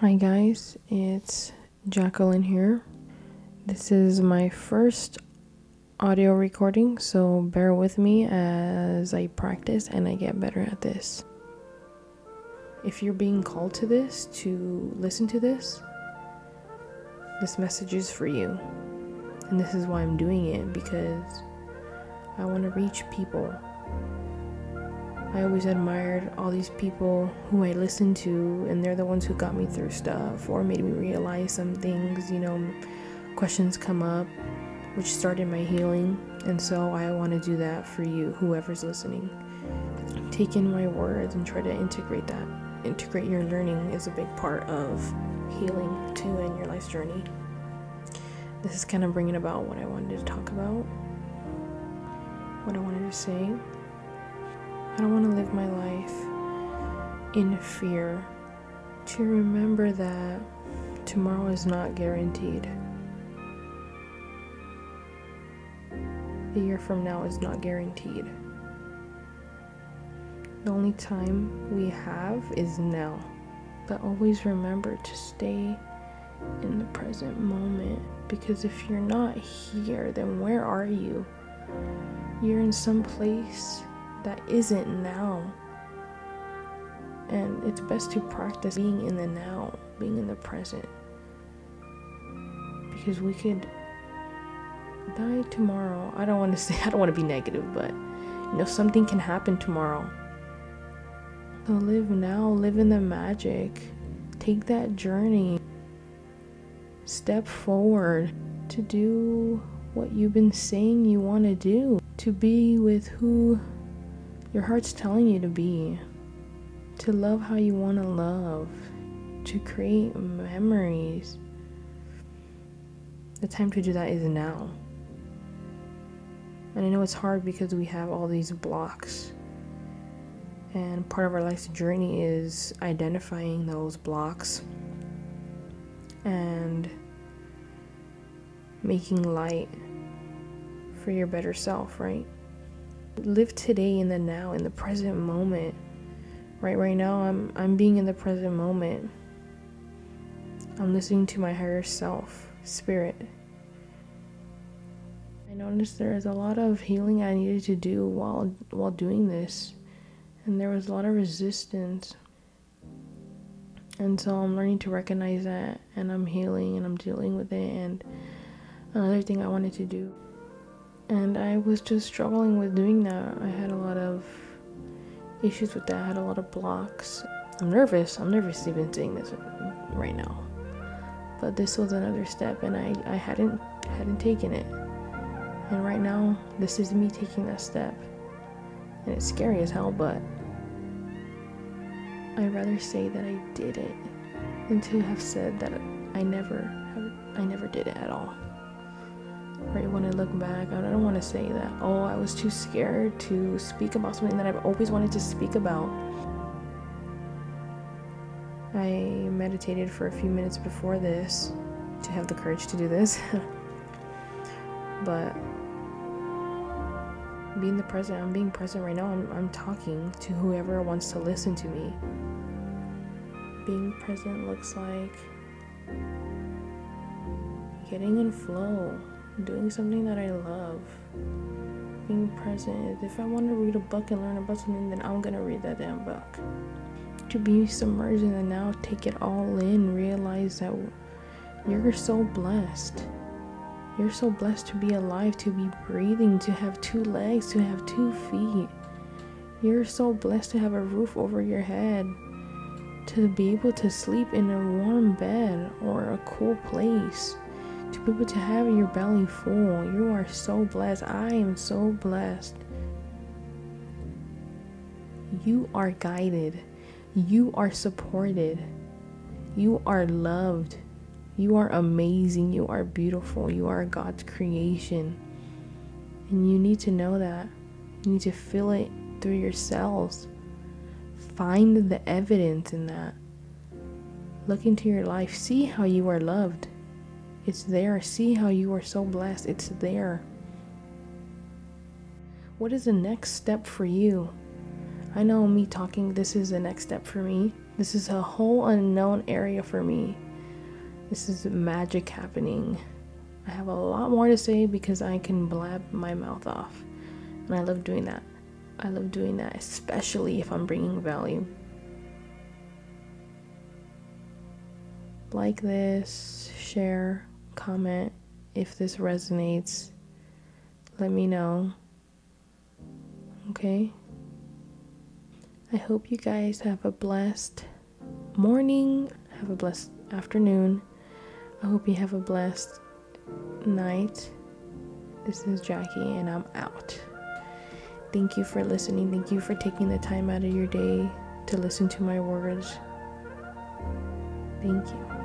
Hi, guys, it's Jacqueline here. This is my first audio recording, so bear with me as I practice and I get better at this. If you're being called to this, to listen to this, this message is for you. And this is why I'm doing it because I want to reach people. I always admired all these people who I listened to, and they're the ones who got me through stuff or made me realize some things. You know, questions come up, which started my healing. And so I want to do that for you, whoever's listening. Take in my words and try to integrate that. Integrate your learning is a big part of healing too in your life's journey. This is kind of bringing about what I wanted to talk about, what I wanted to say. I don't want to live my life in fear. To remember that tomorrow is not guaranteed. A year from now is not guaranteed. The only time we have is now. But always remember to stay in the present moment because if you're not here, then where are you? You're in some place that isn't now. And it's best to practice being in the now, being in the present. Because we could die tomorrow. I don't want to say, I don't want to be negative, but you know, something can happen tomorrow. So live now, live in the magic. Take that journey. Step forward to do what you've been saying you want to do, to be with who your heart's telling you to be, to love how you want to love, to create memories. The time to do that is now. And I know it's hard because we have all these blocks. And part of our life's journey is identifying those blocks and making light for your better self, right? Live today in the now in the present moment. Right right now i'm i'm being in the present moment. I'm listening to my higher self spirit. I noticed there is a lot of healing i needed to do while while doing this and there was a lot of resistance. And so i'm learning to recognize that and i'm healing and i'm dealing with it and another thing i wanted to do and I was just struggling with doing that. I had a lot of issues with that. I had a lot of blocks. I'm nervous. I'm nervous even saying this right now. But this was another step and I, I hadn't hadn't taken it. And right now this is me taking that step. And it's scary as hell, but I'd rather say that I did it than to have said that I never have, I never did it at all right when I look back, I don't want to say that, oh, I was too scared to speak about something that I've always wanted to speak about. I meditated for a few minutes before this to have the courage to do this. but being the present, I'm being present right now. I'm, I'm talking to whoever wants to listen to me. Being present looks like getting in flow doing something that I love, being present. If I want to read a book and learn about something, then I'm gonna read that damn book. To be submerged in the now, take it all in, realize that you're so blessed. You're so blessed to be alive, to be breathing, to have two legs, to have two feet. You're so blessed to have a roof over your head, to be able to sleep in a warm bed or a cool place to be able to have your belly full. You are so blessed. I am so blessed. You are guided. You are supported. You are loved. You are amazing. You are beautiful. You are God's creation. And you need to know that. You need to feel it through yourselves. Find the evidence in that. Look into your life. See how you are loved. It's there. See how you are so blessed. It's there. What is the next step for you? I know me talking, this is the next step for me. This is a whole unknown area for me. This is magic happening. I have a lot more to say because I can blab my mouth off. And I love doing that. I love doing that, especially if I'm bringing value. Like this, share, comment if this resonates. Let me know. Okay? I hope you guys have a blessed morning, have a blessed afternoon. I hope you have a blessed night. This is Jackie, and I'm out. Thank you for listening. Thank you for taking the time out of your day to listen to my words. Thank you.